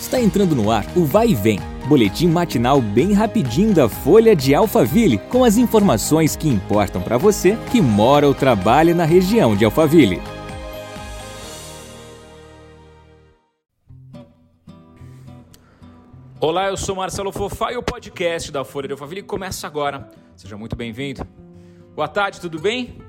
Está entrando no ar o Vai e Vem, boletim matinal bem rapidinho da Folha de Alphaville, com as informações que importam para você que mora ou trabalha na região de Alphaville. Olá, eu sou Marcelo Fofá e o podcast da Folha de Alphaville começa agora. Seja muito bem-vindo. Boa tarde, tudo bem?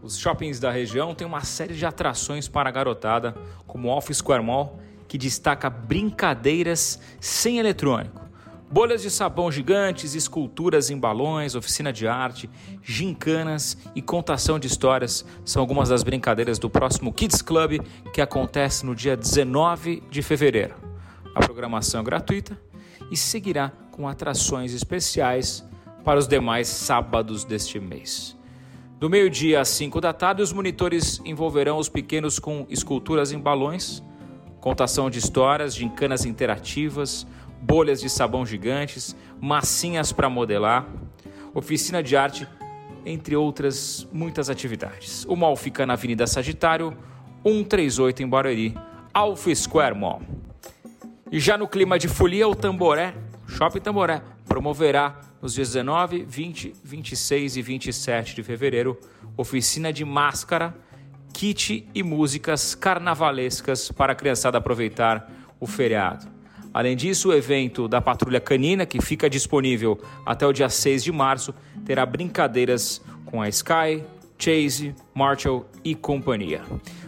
Os shoppings da região têm uma série de atrações para a garotada, como o Off Square Mall, que destaca brincadeiras sem eletrônico. Bolhas de sabão gigantes, esculturas em balões, oficina de arte, gincanas e contação de histórias são algumas das brincadeiras do próximo Kids Club que acontece no dia 19 de fevereiro. A programação é gratuita e seguirá com atrações especiais para os demais sábados deste mês. Do meio-dia às 5 da tarde, os monitores envolverão os pequenos com esculturas em balões, contação de histórias, gincanas interativas, bolhas de sabão gigantes, massinhas para modelar, oficina de arte, entre outras muitas atividades. O mall fica na Avenida Sagitário, 138 em Barueri, Alpha Square Mall. E já no clima de folia, o Tamboré, Shopping Tamboré, promoverá nos dias 19, 20, 26 e 27 de fevereiro oficina de máscara, kit e músicas carnavalescas para a criançada aproveitar o feriado. Além disso, o evento da Patrulha Canina, que fica disponível até o dia 6 de março, terá brincadeiras com a Sky, Chase, Marshall e companhia.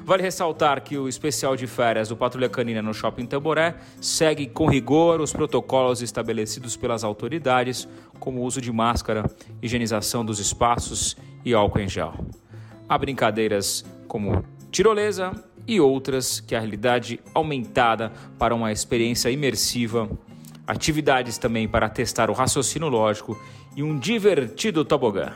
Vale ressaltar que o especial de férias do Patrulha Canina no Shopping Tamboré segue com rigor os protocolos estabelecidos pelas autoridades, como o uso de máscara, higienização dos espaços e álcool em gel. Há brincadeiras como tirolesa e outras que a realidade aumentada para uma experiência imersiva, atividades também para testar o raciocínio lógico e um divertido tobogã.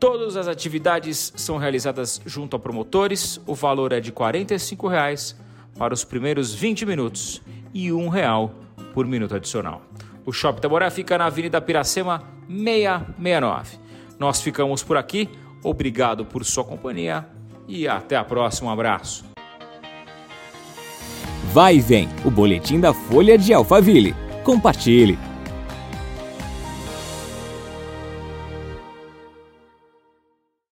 Todas as atividades são realizadas junto a promotores. O valor é de 45 reais para os primeiros 20 minutos e R$ real por minuto adicional. O Shopping Taboré fica na Avenida Piracema 669. Nós ficamos por aqui. Obrigado por sua companhia e até a próxima. Um abraço. Vai e vem, o boletim da Folha de Alphaville. Compartilhe.